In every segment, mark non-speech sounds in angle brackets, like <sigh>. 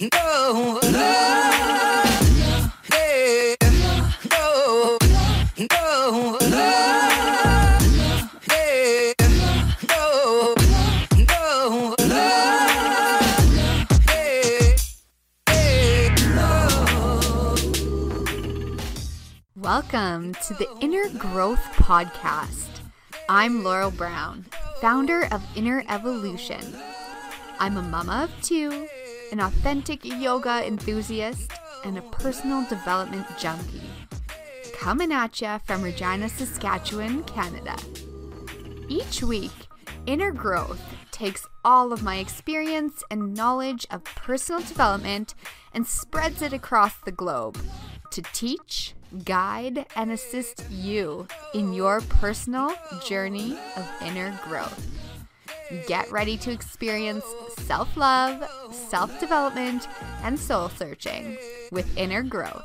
no, hey, no, no, hey, no, no, hey, hey, Welcome to the Inner Growth Podcast. I'm Laurel Brown, founder of Inner Evolution. I'm a mama of two, an authentic yoga enthusiast, and a personal development junkie. Coming at ya from Regina, Saskatchewan, Canada. Each week, Inner Growth takes all of my experience and knowledge of personal development and spreads it across the globe to teach, guide, and assist you in your personal journey of inner growth. Get ready to experience self love, self development, and soul searching with inner growth.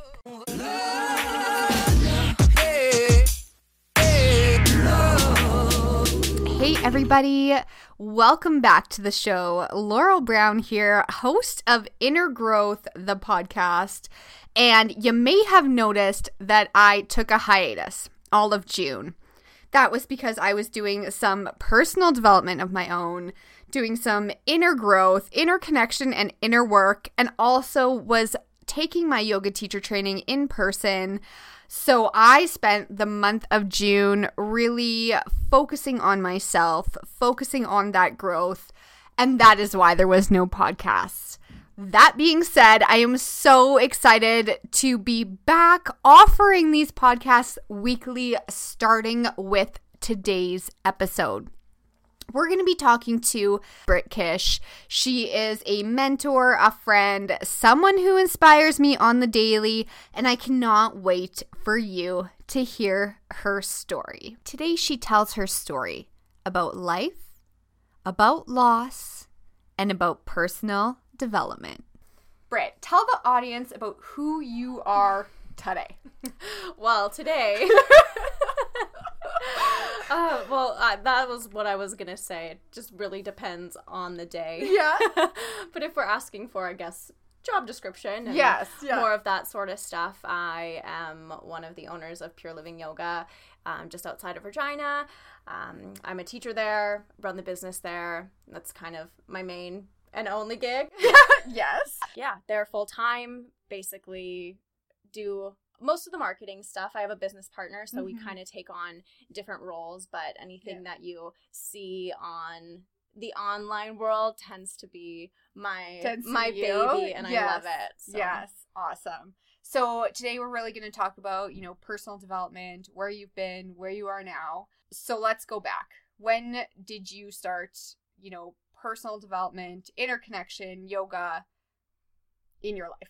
hey, everybody. Welcome back to the show. Laurel Brown here, host of Inner Growth, the podcast. And you may have noticed that I took a hiatus all of June. That was because I was doing some personal development of my own, doing some inner growth, inner connection, and inner work, and also was taking my yoga teacher training in person. So I spent the month of June really focusing on myself, focusing on that growth, and that is why there was no podcast. That being said, I am so excited to be back offering these podcasts weekly, starting with today's episode. We're going to be talking to Britt Kish. She is a mentor, a friend, someone who inspires me on the daily, and I cannot wait for you to hear her story. Today, she tells her story about life, about loss, and about personal development. Britt, tell the audience about who you are today. <laughs> Well, today. <laughs> uh, well, uh, that was what I was gonna say. It just really depends on the day. Yeah. <laughs> but if we're asking for, I guess, job description and Yes, yeah. more of that sort of stuff, I am one of the owners of Pure Living Yoga, um, just outside of Regina. Um, I'm a teacher there, run the business there. That's kind of my main and only gig. <laughs> yes. yeah, they're full time. Basically, do most of the marketing stuff. I have a business partner, so we Mhm. kind of take on different roles. But anything that you see on the online world tends to be my Tends my baby, and I love it. so. Yes, awesome. So today we're really going to talk about, you know, personal development, where you've been, where you are now. So let's go back. When did you start, you know, personal development, interconnection, yoga in your life?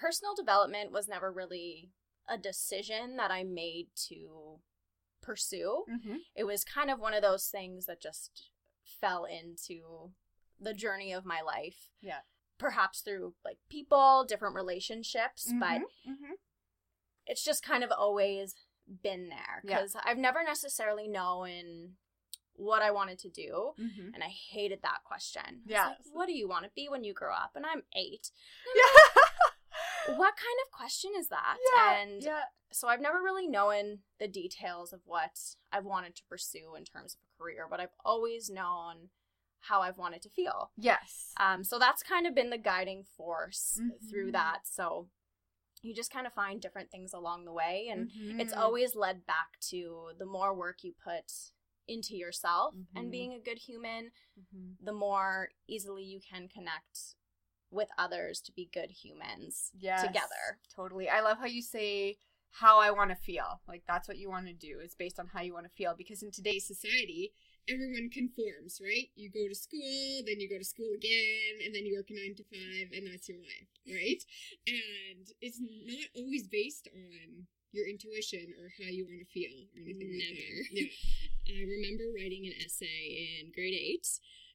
personal development was never really a decision that I made to pursue. Mm-hmm. it was kind of one of those things that just fell into the journey of my life. Yeah. Perhaps through like people, different relationships, but mm-hmm. it's just kind of always been there Yeah. because I've never necessarily known what I wanted to do. Mm-hmm. And I hated that question. It's Yes. like, what do you want to be when you grow up? And I'm eight. <laughs> Yeah. <laughs> What kind of question is that? yeah. And yeah. so I've never really known the details of what I've wanted to pursue in terms of a career, but I've always known how I've wanted to feel. Yes. Um, so that's kind of been the guiding force through Mhm. that. So you just kind of find different things along the way, and it's Mhm. always led back to the more work you put into yourself Mhm. and being a good human, Mhm. the more easily you can connect with others to be good humans Yes, together. Totally. I love how you say how I want to feel. Like that's what you want to do is based on how you want to feel because in today's society, everyone conforms, right? You go to school, then you go to school again, and then you work a 9 to 5 and that's your life, right? And it's not always based on your intuition or how you want to feel or anything like that. Never. <laughs> I remember writing an essay in grade eight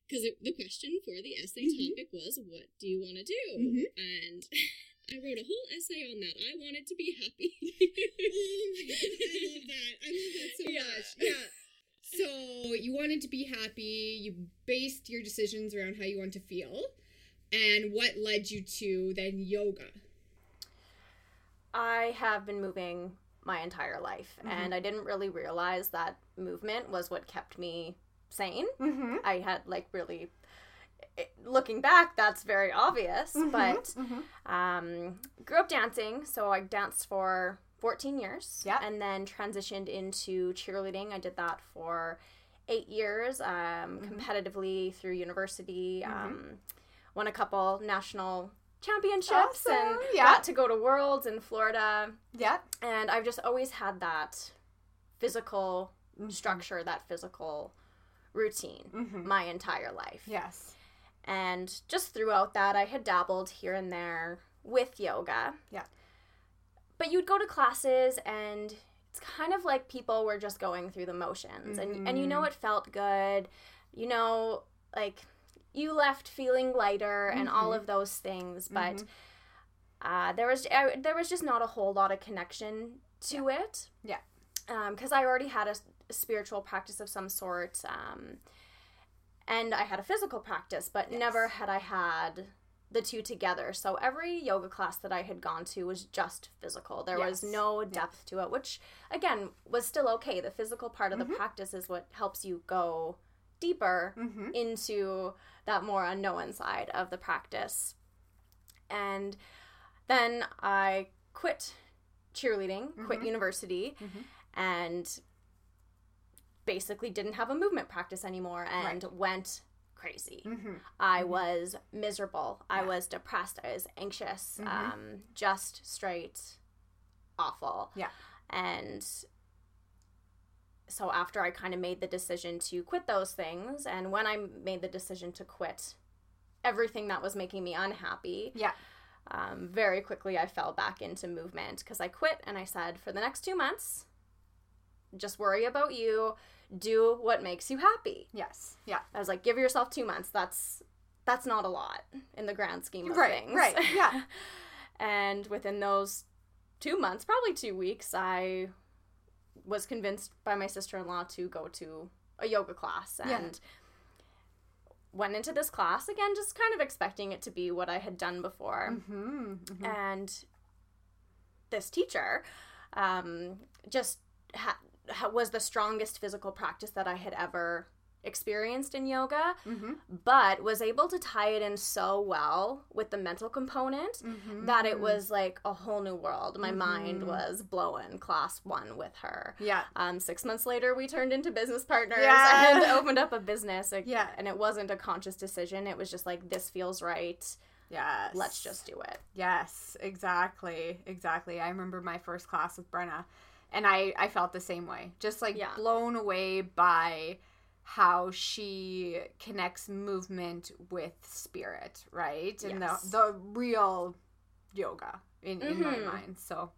because the question for the essay Mhm. topic was, "What do you want to do?" Mhm. And <laughs> I wrote a whole essay on that. I wanted to be happy. <laughs> oh my god, I love that. I love that so Yeah. much. Yeah. So you wanted to be happy, you based your decisions around how you want to feel. and what led you to then yoga? I have been moving my entire life, and I didn't really realize that movement was what kept me sane. Mm-hmm. I had like really. it- Looking back, that's very obvious, but um, grew up dancing, so I danced for 14 years, Yeah. and then transitioned into cheerleading. I did that for eight years, um, competitively through university. Um, won a couple national championships and yeah. got to go to worlds in Florida. Yeah. And I've just always had that physical Mm-hmm. Structure, that physical routine Mhm. my entire life. Yes. And just throughout that, I had dabbled here and there with yoga. Yeah. But you'd go to classes and it's kind of like people were just going through the motions and and you know mm-hmm. it felt good. You know like you left feeling lighter and all mm-hmm. of those things, but mm-hmm. uh, there was I, there was just not a whole lot of connection to it Yeah. Um, because I already had a spiritual practice of some sort, um, and I had a physical practice, but never had I had the two together. So every yoga class that I had gone to was just physical. There was no depth to it, which again was still okay. The physical part of the practice is what helps you go deeper Mm-hmm. into that more unknown side of the practice. And then I quit cheerleading, quit university, and basically didn't have a movement practice anymore and went crazy. Mm-hmm. I was miserable. I was depressed. I was anxious. Um, just straight awful. Yeah. And so after I kind of made the decision to quit those things, and when I made the decision to quit everything that was making me unhappy, Yeah. um, very quickly I fell back into movement because I quit and I said, for the next two months, just worry about you, do what makes you happy. Yes. Yeah. I was like, give yourself two months. That's that's not a lot in the grand scheme of Right. things. Right. Yeah. <laughs> and within those two months, probably two weeks, I was convinced by my sister in law to go to a yoga class and Yeah. went into this class again, just kind of expecting it to be what I had done before. Mm-hmm. And this teacher um, just ha- ha- was the strongest physical practice that I had ever experienced in yoga, Mm-hmm. but was able to tie it in so well with the mental component Mm-hmm. that it was like a whole new world. My mind was blowing class one with her. Yeah. Um, six months later, we turned into business partners Yeah. <laughs> and opened up a business. Like, Yeah. And it wasn't a conscious decision. It was just like, this feels right. Yes. Let's just do it. Yes, exactly. Exactly. I remember my first class with Brenna and I I felt the same way. Just like Yeah. blown away by how she connects movement with spirit, right? And Yes. the the real yoga in in my Mhm. mind. So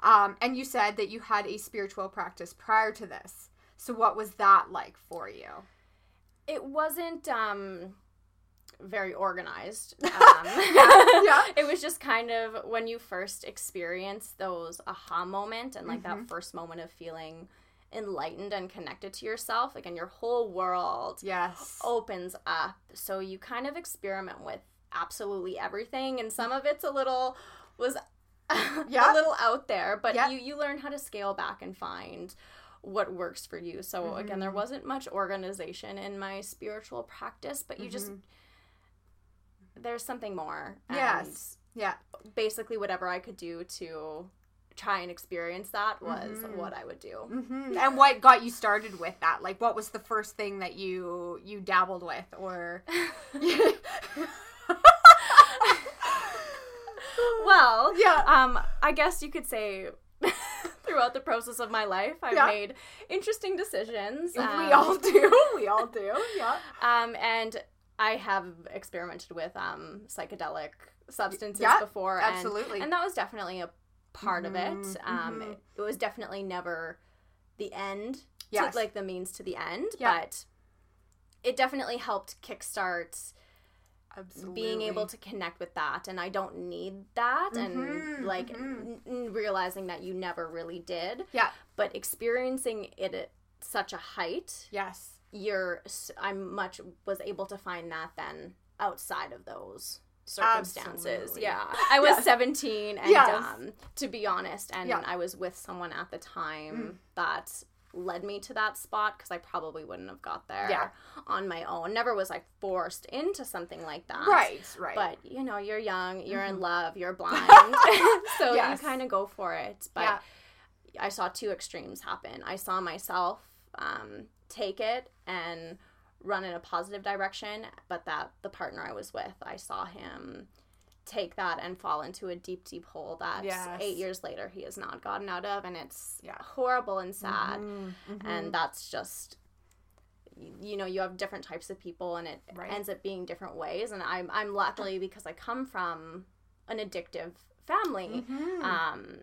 um and you said that you had a spiritual practice prior to this. So what was that like for you? It wasn't um, very organized. <laughs> Um, <laughs> yeah. It was just kind of when you first experience those aha moment and like that first moment of feeling enlightened and connected to yourself, again, your whole world Yes. opens up. So you kind of experiment with absolutely everything, and some of it's a little was <laughs> Yeah. a little out there, but Yeah. you you learn how to scale back and find what works for you. So again, Mm-hmm. there wasn't much organization in my spiritual practice, but you just there's something more. Mm-hmm. Yes. Yeah. basically whatever I could do to try and experience that was Mm-hmm. what I would do. hmm And what got you started with that? Like, what was the first thing that you you dabbled with, or? <laughs> Well, Yeah. Um, I guess you could say <laughs> throughout the process of my life, I've Yeah. made interesting decisions. we um, all do. <laughs> We all do. Yeah. Um, and I have experimented with um psychedelic substances Yeah, before, absolutely. and, and that was definitely a part of it. Mhm, Um, mhm. it, it was definitely never the end, Yes. to, like the means to the end, Yeah. but it definitely helped kickstart Absolutely. being able to connect with that and i don't need that Mhm, and like mhm. n- n- realizing that you never really did Yeah. but experiencing it at such a height Yes. You're i'm much was able to find that then outside of those circumstances. Absolutely. Yeah. I was Yes. 17 and Yes. um to be honest and Yeah. Mm. I was with someone at the time that led me to that spot cuz I probably wouldn't have got there Yeah. on my own. Never was I forced into something like that. Right, right. But you know, you're young, you're in love, you're <laughs> blind. <laughs> so Mm-hmm. Yes. you kind of go for it. But Yeah. I saw two extremes happen. I saw myself um, take it and run in a positive direction, but that the partner I was with, I saw him take that and fall into a deep, deep hole that Yes. eight years later he has not gotten out of, and it's Yeah. horrible and sad. Mm-hmm. And that's just. You you know, you have different types of people, and it Right. ends up being different ways. And I'm, I'm luckily because I come from an addictive family. Mm-hmm. Um,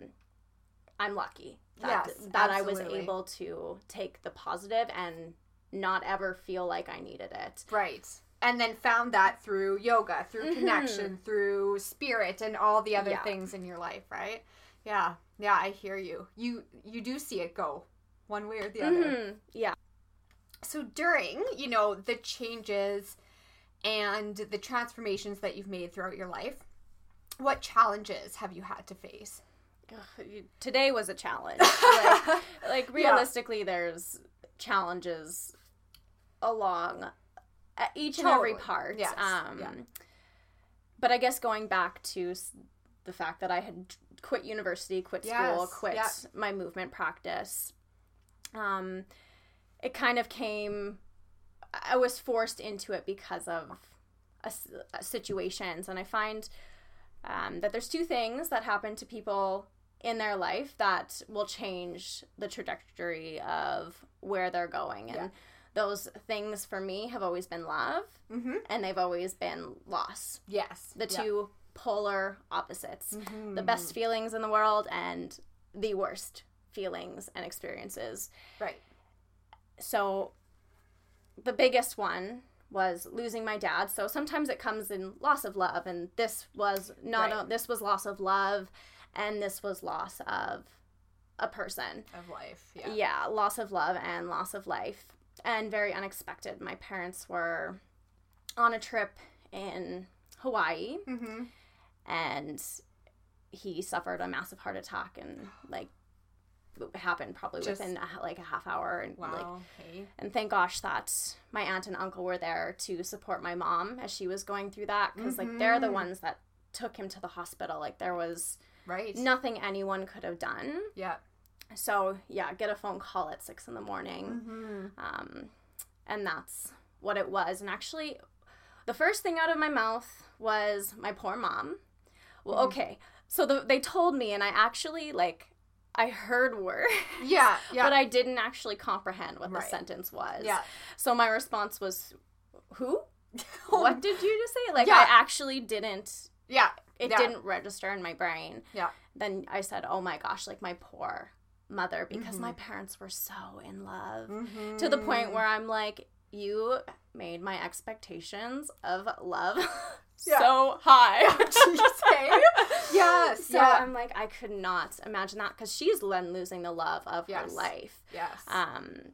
I'm lucky that, Yes, that I was able to take the positive and not ever feel like I needed it. Right. And then found that through yoga, through connection, through spirit and all the other Yeah. things in your life, right? Yeah. Yeah, I hear you. You you do see it go one way or the other. Mhm. Yeah. So during, you know, the changes and the transformations that you've made throughout your life, what challenges have you had to face? Ugh, you- Today was a challenge. like, like <laughs> realistically, there's challenges along uh, each and every part. Yes, Um, yeah. But I guess going back to the fact that I had quit university, quit school, quit yeah. my movement practice, um, it kind of came. I was forced into it because of a s- uh, situations, and I find um, that there's two things that happen to people in their life that will change the trajectory of where they're going, and Yeah. those things for me have always been love, Mm-hmm. and they've always been loss. Yes. The Yeah. two polar opposites Mhm. the best feelings in the world and the worst feelings and experiences. Right. So the biggest one was losing my dad. So sometimes it comes in loss of love and this was not Right. a, this was loss of love and this was loss of a person. Of life. Yeah. Yeah, loss of love and loss of life. And very unexpected. My parents were on a trip in Hawaii Mm-hmm. and he suffered a massive heart attack and <sighs> like happened probably Just- within a, like a half hour and like Wow. okay. and thank gosh that my aunt and uncle were there to support my mom as she was going through that because like they're the Mhm. ones that took him to the hospital like there was Right. nothing anyone could have done Yeah. so yeah get a phone call at six in the morning Mm-hmm. um, and that's what it was. And actually, the first thing out of my mouth was my poor mom. Well, Mm-hmm. okay, so the, they told me, and I actually like I heard words, Yeah. <laughs> Yeah. but I didn't actually comprehend what Right. the sentence was. Yeah. So my response was, "Who? <laughs> what did you just say?" Like Yeah. I actually didn't. yeah. It Yeah. didn't register in my brain. Yeah. Then I said, "Oh my gosh!" Like my poor mother, because Mm-hmm. my parents were so in love Mhm. to the point where I'm like, you made my expectations of love <laughs> Yeah. so high. <laughs> <laughs> Yes. So yeah. I'm like, I could not imagine that because she's then losing the love of Yes. her life. yes. Um,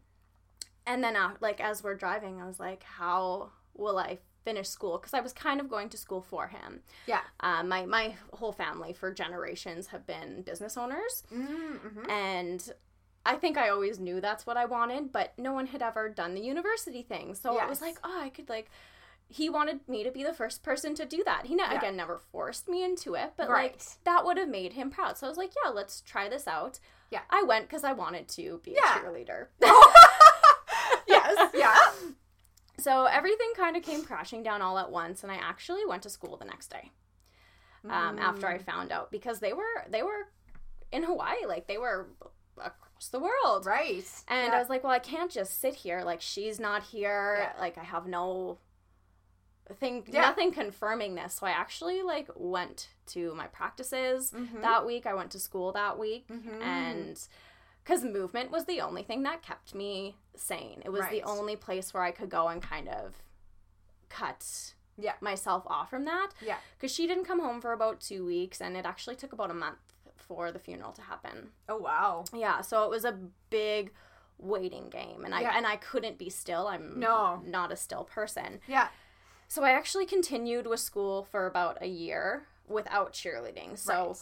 and then uh, like as we're driving, I was like, how will I finish school? Because I was kind of going to school for him. yeah. Uh, my my whole family for generations have been business owners, Mm-hmm. and I think I always knew that's what I wanted, but no one had ever done the university thing. So it was like, oh, I could like. He wanted me to be the first person to do that. He ne- Yeah. again never forced me into it, but Right. like that would have made him proud. So I was like, yeah, let's try this out. Yeah. I went because I wanted to be Yeah. a cheerleader. <laughs> yes. <laughs> Yeah. So everything kind of came crashing down all at once, and I actually went to school the next day. Um, after Mm. I found out because they were they were in Hawaii, like they were across the world. Right. And yeah. I was like, well, I can't just sit here. Like, she's not here. Yeah. Like, I have no thing, Yeah. nothing confirming this. So I actually like went to my practices Mhm. that week. I went to school that week, Mhm. and because movement was the only thing that kept me sane. It was the only place where I could go and kind of cut Yeah. myself off from that. Yeah. Because she didn't come home for about two weeks, and it actually took about a month for the funeral to happen. Oh wow. Yeah, so it was a big waiting game and I Yeah. and I couldn't be still. I'm No. not a still person. Yeah. So I actually continued with school for about a year without cheerleading. So Right.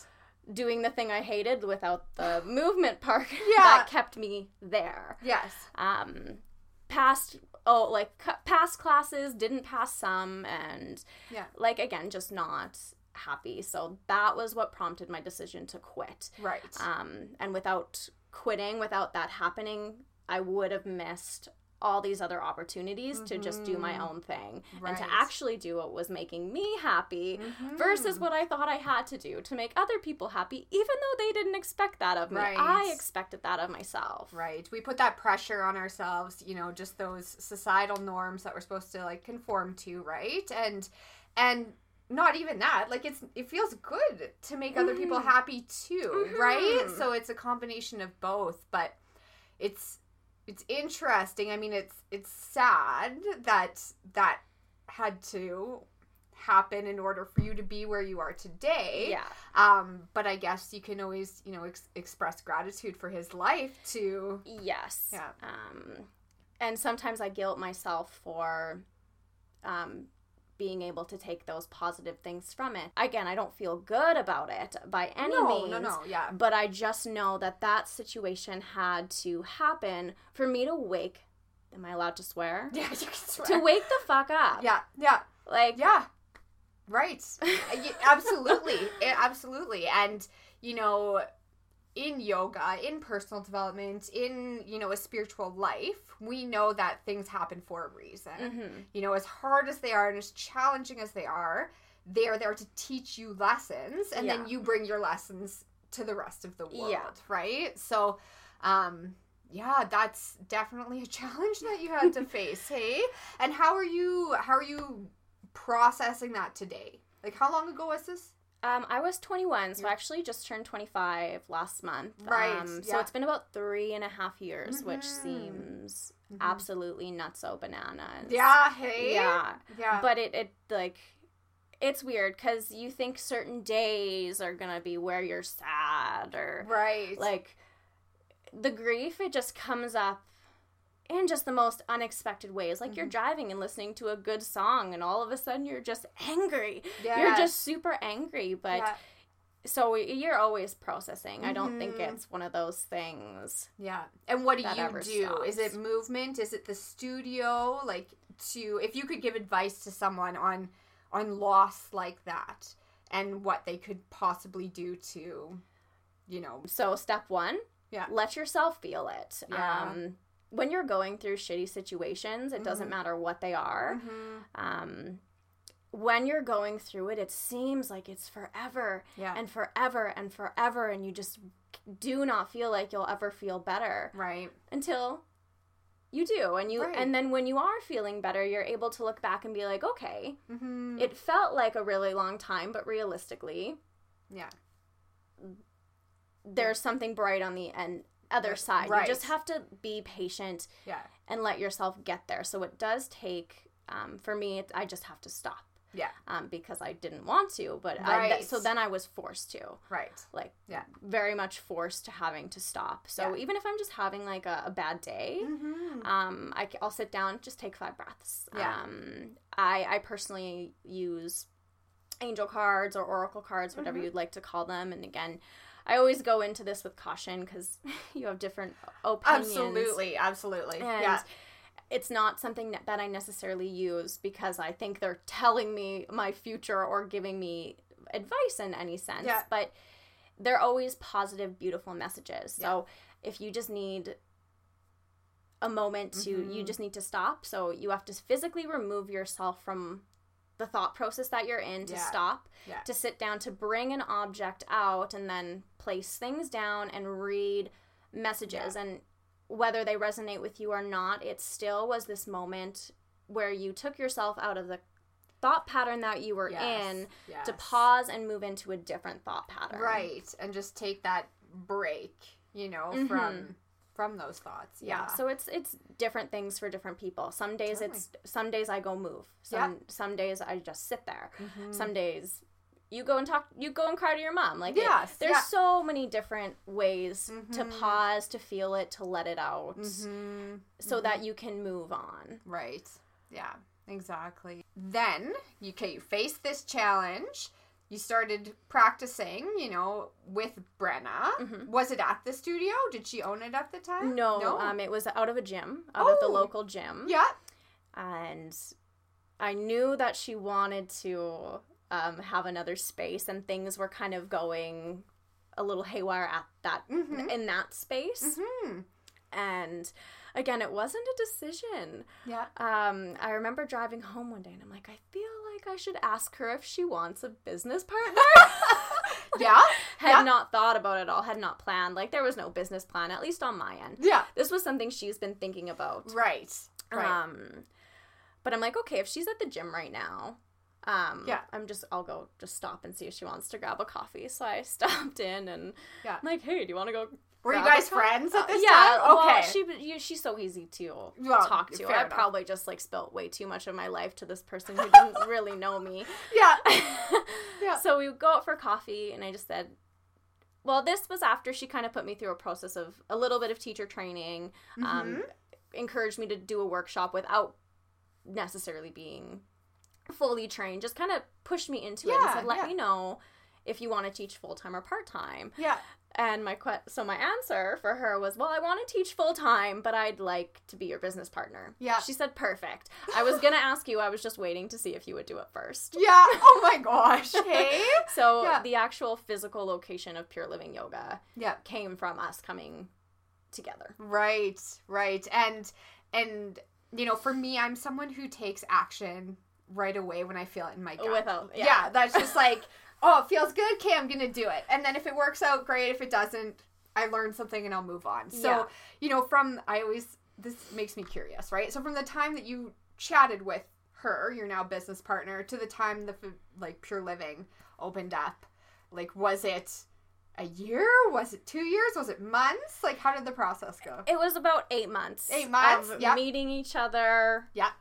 Doing the thing I hated without the <sighs> movement part <laughs> Yeah. that kept me there. Yes. Um passed oh like past classes, didn't pass some and Yeah. like again just not happy. So that was what prompted my decision to quit. Right. Um and without quitting, without that happening, I would have missed all these other opportunities to just do my mm-hmm. own thing and to actually do what was making me happy versus mm-hmm. what I thought I had to do to make other people happy, even though they didn't expect that of me. Right. I expected that of myself. Right. We put that pressure on ourselves, you know, just those societal norms that we're supposed to like conform to, right? And and not even that, like it's it feels good to make other people mm-hmm. happy too, right? Mhm. So it's a combination of both, but it's it's interesting. I mean, it's it's sad that that had to happen in order for you to be where you are today. Yeah. Um, but I guess you can always, you know, ex- express gratitude for his life to. Yes. Yeah. Um, and sometimes I guilt myself for um, being able to take those positive things from it. Again, I don't feel good about it by any no, means. no, no, no, yeah, But I just know that that situation had to happen for me to wake. Am I allowed to swear? <laughs> yeah, you can swear. To wake the fuck up. yeah, yeah, Like, yeah, right, <laughs> absolutely, absolutely, and you know, in yoga, in personal development, in you know a spiritual life, we know that things happen for a reason. mhm. you know, as hard as they are and as challenging as they are, they are there to teach you lessons, and Yeah. then you bring your lessons to the rest of the world, Yeah. right? So, um, yeah, that's definitely a <laughs> challenge that you had to face. <laughs> Hey, and how are you? How are you processing that today? Like, how long ago was this? Um, I was 21, so I actually just turned 25 last month. Right, Um, so yeah. it's been about three and a half years, which Mhm. seems Mhm. absolutely nutso bananas. Yeah. Hey. Yeah. Yeah. But it, it like, it's weird because you think certain days are going to be where you're sad or right. like the grief, it just comes up in just the most unexpected ways. Like you're Mm-hmm. driving and listening to a good song, and all of a sudden you're just <laughs> angry. You're just super angry, but yeah. so you're always processing. I don't think Mhm. it's one of those things. Yeah. And what do you do? Is it movement? Is it the studio? Like to if you could give advice to someone on on loss like that and what they could possibly do to you know So step one, Yeah. let yourself feel it. Yeah. Um, when you're going through shitty situations, it doesn't Mhm. matter what they are. Mm-hmm. Um, when you're going through it, it seems like it's forever Yeah. and forever and forever, and you just do not feel like you'll ever feel better right. until you do and you Right. and then when you are feeling better you're able to look back and be like okay Mm-hmm. it felt like a really long time but realistically yeah. there's something bright on the end other side Right. you just have to be patient Yeah. and let yourself get there so it does take um, for me it, i just have to stop Yeah. um, because i didn't want to but I, th- so then i was forced to Right. like Yeah. very much forced to having to stop so Yeah. even if i'm just having like a, a bad day Mm-hmm. um, I, will sit down, just take five breaths. Yeah. Um, I, I personally use angel cards or oracle cards, whatever Mhm. you'd like to call them. And again, I always go into this with caution because <laughs> you have different opinions. Absolutely. Absolutely. And yeah. it's not something that, that I necessarily use because I think they're telling me my future or giving me advice in any sense. Yeah. But they're always positive, beautiful messages. So if you just need a moment to, you Mhm. just need to stop. So you have to physically remove yourself from the thought process that you're in to Yeah. stop, Yeah. to sit down, to bring an object out and then place things down and read messages. And whether they resonate with you or not, it still was this moment where you took yourself out of the thought pattern that you were Yes. in Yes. to pause and move into a different thought pattern. Right. And just take that break, you know, Mhm. from from those thoughts. Yeah. Yeah. So it's it's different things for different people. Some days it's some days I go move. Some some days I just sit there. Mhm. Some days you go and talk you go and cry to your mom. Like it- Yes, there's yeah. so many different ways to Mhm. pause, to feel it, to let it out Mhm. so that you can move on. Right. Yeah. exactly. Then you okay, you face this challenge. You started practicing, you know, with Brenna. Mhm. Was it at the studio? Did she own it at the time? No, um, it was out of a gym, out of the Oh. local gym. yeah. and I knew that she wanted to um, have another space, and things were kind of going a little haywire at that Mhm. in that space. Hmm. And again, it wasn't a decision. Yeah. Um, I remember driving home one day, and I'm like, I feel like I should ask her if she wants a business partner. <laughs> <laughs> Yeah. had Yeah. not thought about it all, had not planned. Like there was no business plan, at least on my end. Yeah. This was something she's been thinking about. Right. Right. Um, but I'm like, okay, if she's at the gym right now, um, Yeah. I'm just, I'll go just stop and see if she wants to grab a coffee. So I <laughs> stopped in and Yeah. I'm like, hey, do you want to go? Were you guys friends at Uh, this yeah, time? well, Okay. she, you, she's so easy to Well, talk to. I enough. probably just like spilt way too much of my life to this person who didn't <laughs> really know me. yeah. <laughs> Yeah. So we would go out for coffee, and I just said, well, this was after she kind of put me through a process of a little bit of teacher training, um, Mhm. encouraged me to do a workshop without necessarily being fully trained, just kind of pushed me into it and said, let yeah. me know if you want to teach full time or part time. Yeah. And my que- so my answer for her was, well, I want to teach full time, but I'd like to be your business partner. Yeah. She said, perfect. I was gonna ask you. I was just waiting to see if you would do it first. <laughs> Yeah. Oh my gosh. Hey. <laughs> So <laughs> Yeah. the actual physical location of Pure Living Yoga yeah. came from us coming together. Right. Right. And and you know, for me, I'm someone who takes action right away when I feel it in my gut. Without yeah. that's just like, oh, it feels good. Okay, I'm gonna do it. And then if it works out, great. If it doesn't, I learn something and I'll move on. So Yeah. you know, from I always this makes me curious, right? So from the time that you chatted with her, your now business partner, to the time the like Pure Living opened up, like was it a year? Was it two years? Was it months? Like how did the process go? It was about eight months. Eight months, of yep. meeting each other. Yeah.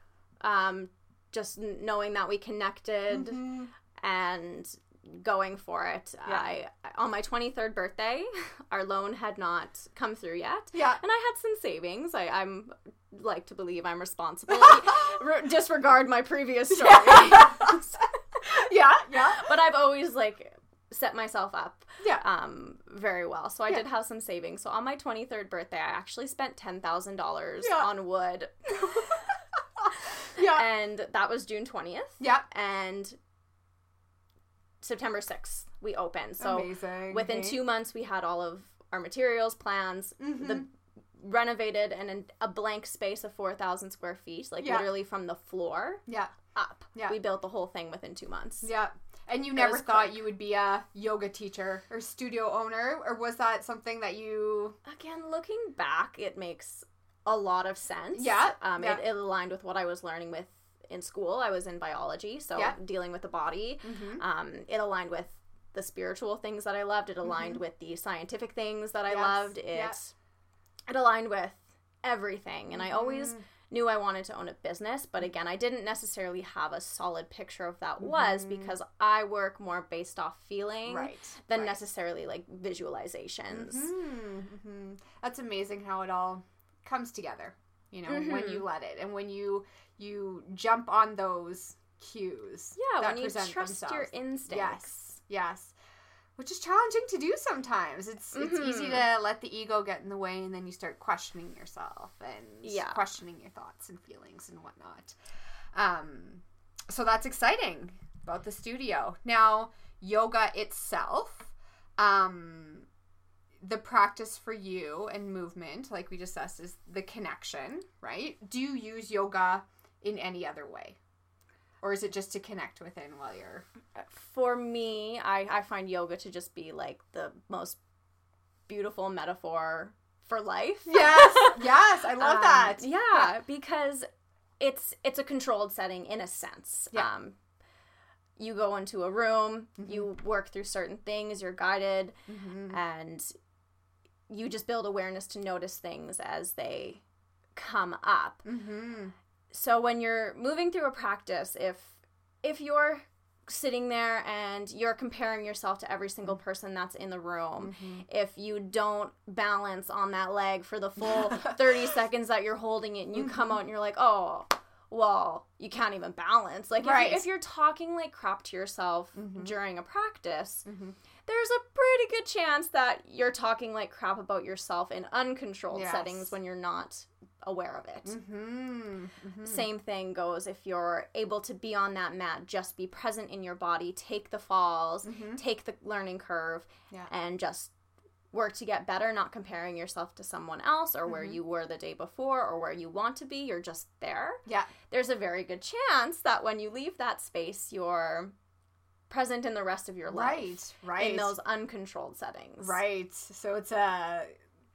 Um, just knowing that we connected Mhm. and going for it. Yeah. I on my 23rd birthday, <laughs> our loan had not come through yet. Yeah. And I had some savings. I, I'm like to believe I'm responsible. <laughs> Re- disregard my previous story. <laughs> yeah, yeah, but I've always like set myself up yeah. um very well. So I Yeah. did have some savings. So on my 23rd birthday, I actually spent $10,000 Yeah. on wood. yeah, and that was June 20th. yeah. And September 6th, we opened. So Amazing. within two months, we had all of our materials, plans, Mhm. the renovated and an, a blank space of 4,000 square feet, like Yeah. literally from the floor Yeah, up. Yeah. We built the whole thing within two months. yeah. And you It never thought quick. you would be a yoga teacher or studio owner, or was that something that you? Again, looking back, it makes a lot of sense. Yeah, Um, yeah. It, it aligned with what I was learning with in school. I was in biology, so Yeah. dealing with the body. Mhm. Um, it aligned with the spiritual things that I loved. It aligned with the scientific things that I Mm-hmm. Yes, loved. It yeah. it aligned with everything, and I always Mhm. knew I wanted to own a business. But again, I didn't necessarily have a solid picture of that was Mhm. because I work more based off feeling right than right. necessarily like visualizations. That's amazing how it all comes together. You know, when Mhm. you let it, and when you you jump on those cues. Yeah, when you trust your themselves. instincts. Yes, yes. Which is challenging to do sometimes. It's it's easy Mhm. to let the ego get in the way, and then you start questioning yourself and Yeah. questioning your thoughts and feelings and whatnot. Um, so that's exciting about the studio. Now, yoga itself, um, the practice for you and movement, like we discussed, is the connection, right? Do you use yoga in any other way? Or is it just to connect within while you're For me, I, I find yoga to just be like the most beautiful metaphor for life. Yes, <laughs> yes, I love Um, that. Yeah, because it's it's a controlled setting in a sense. Yeah. Um, you go into a room, Mhm. you work through certain things, you're guided, Mhm. and you just build awareness to notice things as they come up. Mhm. So when you're moving through a practice, if if you're sitting there and you're comparing yourself to every single person that's in the room, Mhm. if you don't balance on that leg for the full <laughs> 30 seconds that you're holding it and you come out and you're like, "Oh, well, you can't even balance. Like, Right. if, you, you're talking like crap to yourself Mhm. during a practice, Mhm. There's a pretty good chance that you're talking like crap about yourself in uncontrolled Yes. settings when you're not aware of it. Mm-hmm. Mm-hmm. Same thing goes if you're able to be on that mat, just be present in your body, take the falls, Mhm. take the learning curve, Yeah. and just work to get better, not comparing yourself to someone else or where Mhm. you were the day before or where you want to be. You're just there. Yeah. There's a very good chance that when you leave that space, you're present in the rest of your life. Right. Right. In those uncontrolled settings. Right. So it's a,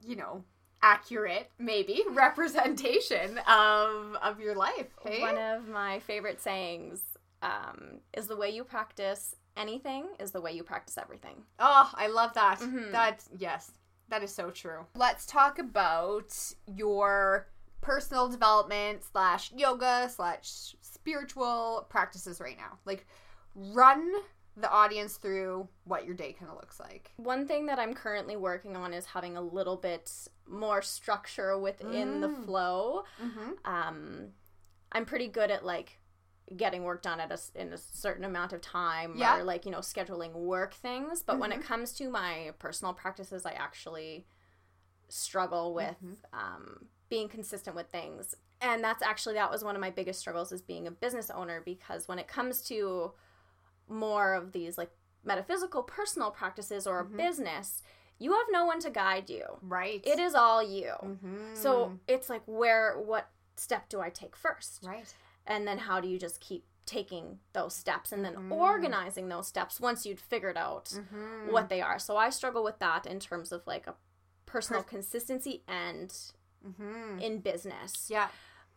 you know, accurate maybe <laughs> representation of of your life. Hey? One of my favorite sayings um, is the way you practice anything is the way you practice everything. Oh, I love that. Mhm. That yes, that is so true. Let's talk about your personal development slash yoga slash spiritual practices right now. Like, run the audience through what your day kind of looks like. One thing that I'm currently working on is having a little bit more structure within the Mm. flow. Mm-hmm. Um, I'm pretty good at like getting work done at a, in a certain amount of time Yeah. or like you know scheduling work things but when it Mhm. comes to my personal practices i actually struggle with Mhm. um, being consistent with things and that's actually that was one of my biggest struggles as being a business owner because when it comes to more of these like metaphysical personal practices or a Mhm. business you have no one to guide you Right. it is all you Mm-hmm. so it's like where what step do i take first right. and then how do you just keep taking those steps and then Mhm. organizing those steps once you'd figured out Mm-hmm. what they are so i struggle with that in terms of like a personal Pers- consistency and Mm-hmm. in business Yeah.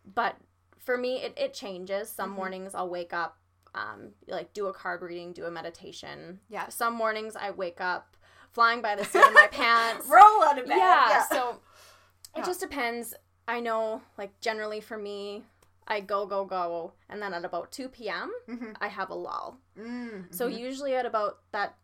but for me it, it changes some Mhm. mornings i'll wake up um, like do a card reading do a meditation Yeah. some mornings i wake up flying by the seat of my <laughs> pants Roll out of bed. yeah, so <laughs> it Yeah. just depends i know like generally for me i go go go and then at about 2 p.m Mhm. i have a lull Mm, so usually at about that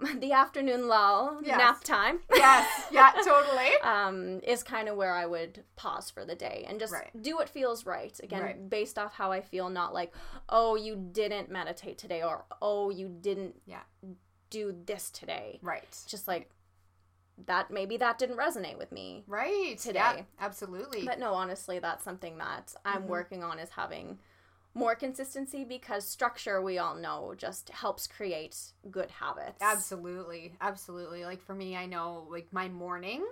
<laughs> the afternoon lull Yes. nap time <laughs> yes, yeah, totally. <laughs> um, is kind of where I would pause for the day and just Right. do what feels right. Again, Right. based off how I feel, not like, oh, you didn't meditate today or oh, you didn't Yeah. do this today. Right. Just like that, maybe that didn't resonate with me. Right. Today. Yeah, absolutely. But no, honestly, that's something that I'm Mhm. working on is having more consistency because structure, we all know, just helps create good habits. Absolutely. Absolutely. Like for me, I know like my morning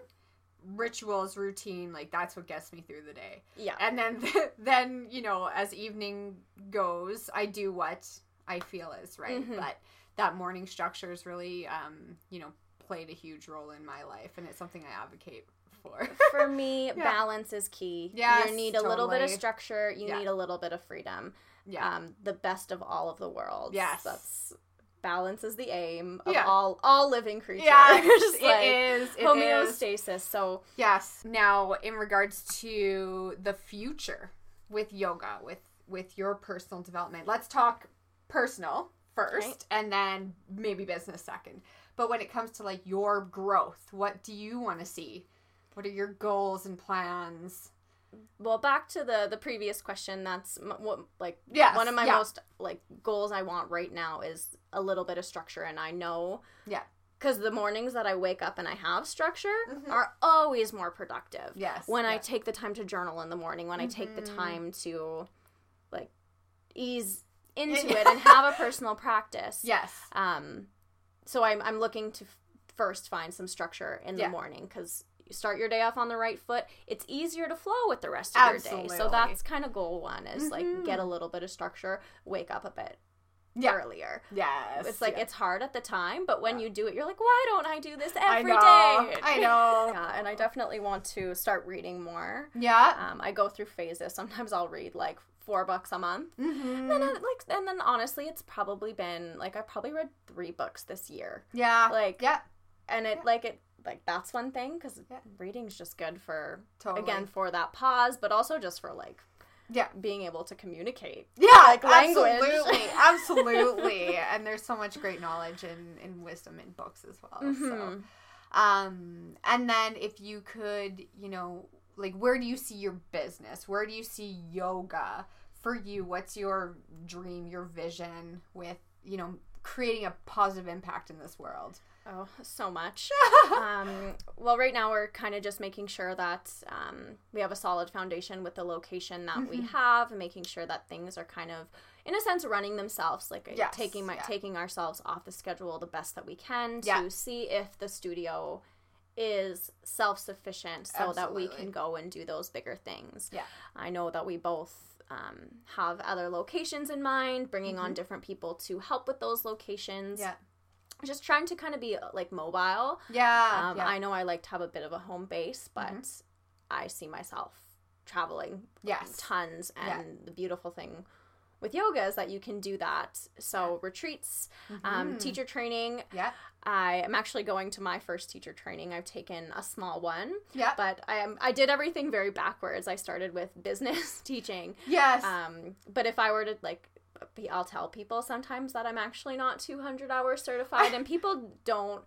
rituals routine like that's what gets me through the day Yeah. and then <laughs> then you know as evening goes i do what i feel is right Mhm. but that morning structure is really um you know played a huge role in my life and it's something i advocate for <laughs> for me, <laughs> Yeah. balance is key. Yes, you need a little bit of structure. You Yeah. need a little bit of freedom. yeah Um, the best of all of the worlds. Yes. that's balance is the aim of Yeah. all all living creatures. yeah it <laughs> Like, is it is. homeostasis. So Yes. Now, in regards to the future with yoga, with with your personal development, let's talk personal first, Right. and then maybe business second. But when it comes to like your growth, what do you want to see? What are your goals and plans? well, back to the the previous question. That's m- what like Yes, one of my yeah. most like goals I want right now is a little bit of structure, and I know Yeah. because the mornings that I wake up and I have structure Mhm. are always more productive. Yes. when I take the time to journal in the morning, when I take the Mhm. time to like ease into it and have a personal <laughs> practice. yes. Um, so I'm I'm looking to f- first find some structure in the morning because you start your day off on the right foot. It's easier to flow with the rest of your day. So that's kind of goal one is like Mhm. get a little bit of structure, wake up a bit Yeah. earlier. Yes. It's like it's hard at the time, but when Yeah. you do it, you're like, why don't I do this I every day? know. <laughs> I know. <laughs> Yeah, and I definitely want to start reading more. Yeah. Um, I go through phases. Sometimes I'll read like four books a month. Mm-hmm. Then I, like, and then honestly, it's probably been like I probably read three books this year, Yeah. like- yeah. and it Yeah. like it like that's one thing because Yeah. reading's just good for Totally. again for that pause, but also just for like Yeah. being able to communicate. Yeah, like language. absolutely, <laughs> absolutely. and there's so much great knowledge and, and wisdom in books as well. So, Mhm. um, and then if you could, you know, like where do you see your business? Where do you see yoga for you, what's your dream, your vision with, you know, creating a positive impact in this world? Oh, so much. <laughs> um, well, right now we're kind of just making sure that um, we have a solid foundation with the location that Mm-hmm. we have, and making sure that things are kind of, in a sense, running themselves. Like uh, Yes, taking my yeah. taking ourselves off the schedule the best that we can to Yeah. see if the studio is self sufficient, so that we can go and do those bigger things. Yeah. I know that we both um, have other locations in mind, bringing on different people to help with those locations Mm-hmm. Yeah. Just trying to kind of be like mobile. Yeah. Um, yeah. I know I like to have a bit of a home base, but I see myself traveling Yes. tons. And Yeah. the beautiful thing with yoga is that you can do that. So retreats, um, teacher training. yeah. I am actually going to my first teacher training. I've taken a small one, Yeah. but I am I did everything very backwards. I started with business <laughs> teaching. yes. Um, but if I were to like, I'll tell people sometimes that I'm actually not 200 hours certified, and people <laughs> don't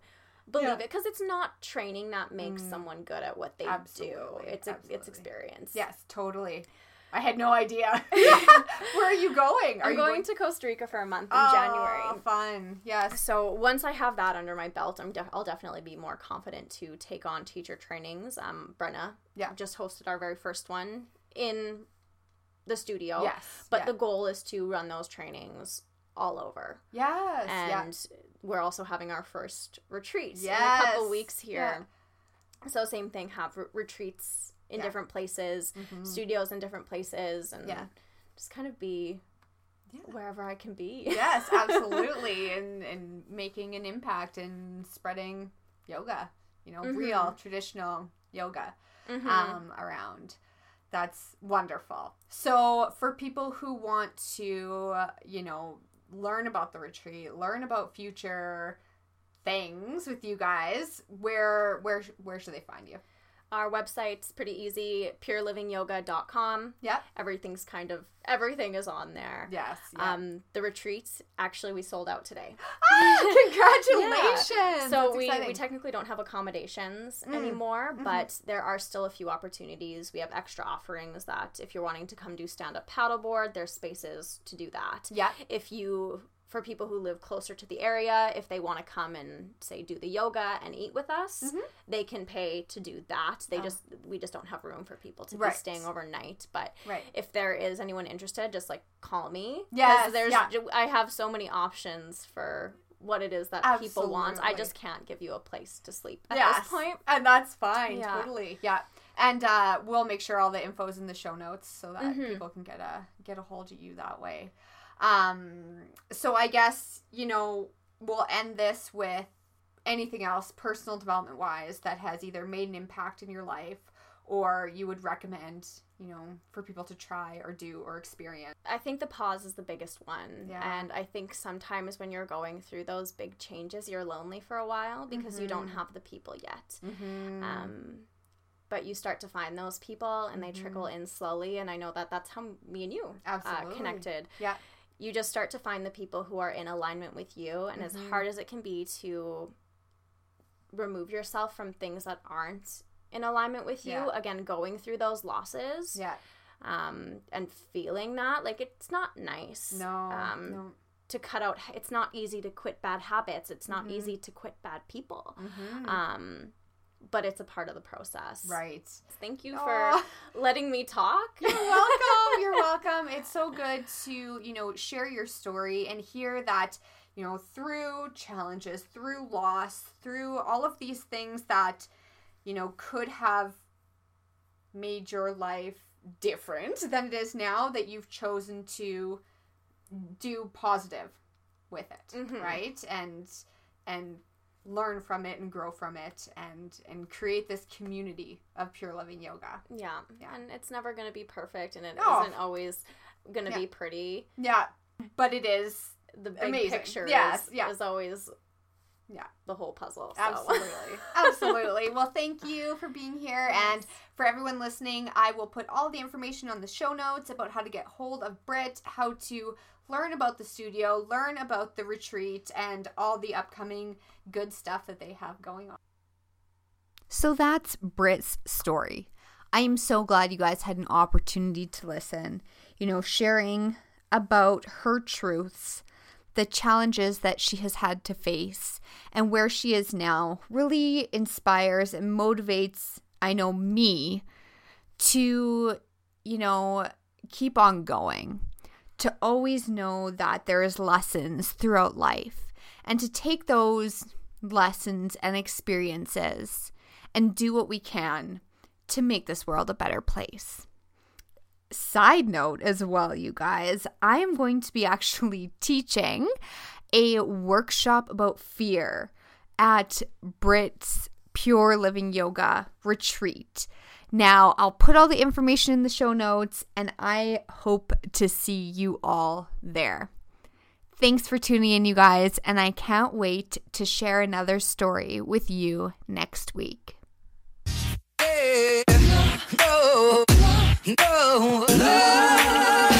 believe Yeah. it because it's not training that makes someone good at what they do. It's a, absolutely. it's experience. yes, totally. I had no idea. <laughs> <laughs> Where are you going? Are I'm you going, to Costa Rica for a month in Oh, January. Fun. Yes. So once I have that under my belt, I'm I'll definitely be more confident to take on teacher trainings. Um, Brenna, Yeah. just hosted our very first one in the studio. Yes. but yeah. the goal is to run those trainings all over. yes. and we're also having our first retreat in a couple weeks here. So same thing, have re- retreats in Yeah. different places, Mhm. studios in different places, and Yeah. just kind of be Yeah. wherever I can be. yes, <laughs> absolutely, and and making an impact and spreading yoga, you know, Mhm. real traditional yoga Mhm. um, around. That's wonderful. So, for people who want to, you know, learn about the retreat, learn about future things with you guys, where where where should they find you? Our website's pretty easy, purelivingyoga.com. Yeah. Everything's kind of everything is on there. Yes. yeah. Um, the retreats actually we sold out today. <gasps> Ah, congratulations! <laughs> So That's we, exciting. we technically don't have accommodations Mm. anymore, but there are still a few opportunities. We have extra offerings that if you're wanting to come do stand up paddleboard, there's spaces to do that. yeah. If you for people who live closer to the area, if they want to come and say do the yoga and eat with us, Mhm. they can pay to do that. They Oh. just we just don't have room for people to Right. be staying overnight. But Right. if there is anyone interested, just like call me. Yes, there's yeah. I have so many options for what it is that people want. I just can't give you a place to sleep at Yes. this point. And that's fine. Yeah. Totally. Yeah. And uh, we'll make sure all the info is in the show notes so that Mhm. people can get a get a hold of you that way. Um, so I guess you know we'll end this with anything else personal development wise that has either made an impact in your life or you would recommend you know for people to try or do or experience. I think the pause is the biggest one. Yeah. And I think sometimes when you're going through those big changes, you're lonely for a while because you don't Mhm. have the people yet. Mm-hmm. Um, but you start to find those people and they trickle in slowly. And I know that that's how me and you Mm-hmm. Absolutely. uh, connected. yeah. You just start to find the people who are in alignment with you. And Mhm. as hard as it can be to remove yourself from things that aren't in alignment with you, Yeah. again, going through those losses Yeah. um, and feeling that, like, it's not nice No. um, no. to cut out. It's not easy to quit bad habits. It's not Mhm. easy to quit bad people. Mhm. Um, but it's a part of the process. right. Thank you Aw. for letting me talk. You're welcome. You're welcome. It's so good to, you know, share your story and hear that, you know, through challenges, through loss, through all of these things that, you know, could have made your life different than it is now, that you've chosen to do positive with it, Mhm. right? And and learn from it and grow from it and and create this community of Pure Living Yoga. yeah. Yeah. And it's never going to be perfect and it No. not always going to Yeah. be pretty. Yeah, but it is The big Amazing. picture Yes, is, yeah. is always Yeah. the whole puzzle. So. absolutely, <laughs> absolutely. Well, thank you for being here, and for everyone listening, I will put all the information on the show notes about how to get hold of britt how to learn about the studio, learn about the retreat, and all the upcoming good stuff that they have going on. So that's Britt's story. I am so glad you guys had an opportunity to listen, you know, sharing about her truths, the challenges that she has had to face, and where she is now really inspires and motivates, I know, me to, you know, keep on going, to always know that there is lessons throughout life, and to take those lessons and experiences and do what we can to make this world a better place. Side note as well, you guys, I am going to be <laughs> actually teaching a workshop about fear at Britt's Pure Living Yoga retreat. Now, I'll put all the information in the show notes and I hope to see you all there. Thanks for tuning in, you guys, and I can't wait to share another story with you next week. Yeah. No, no.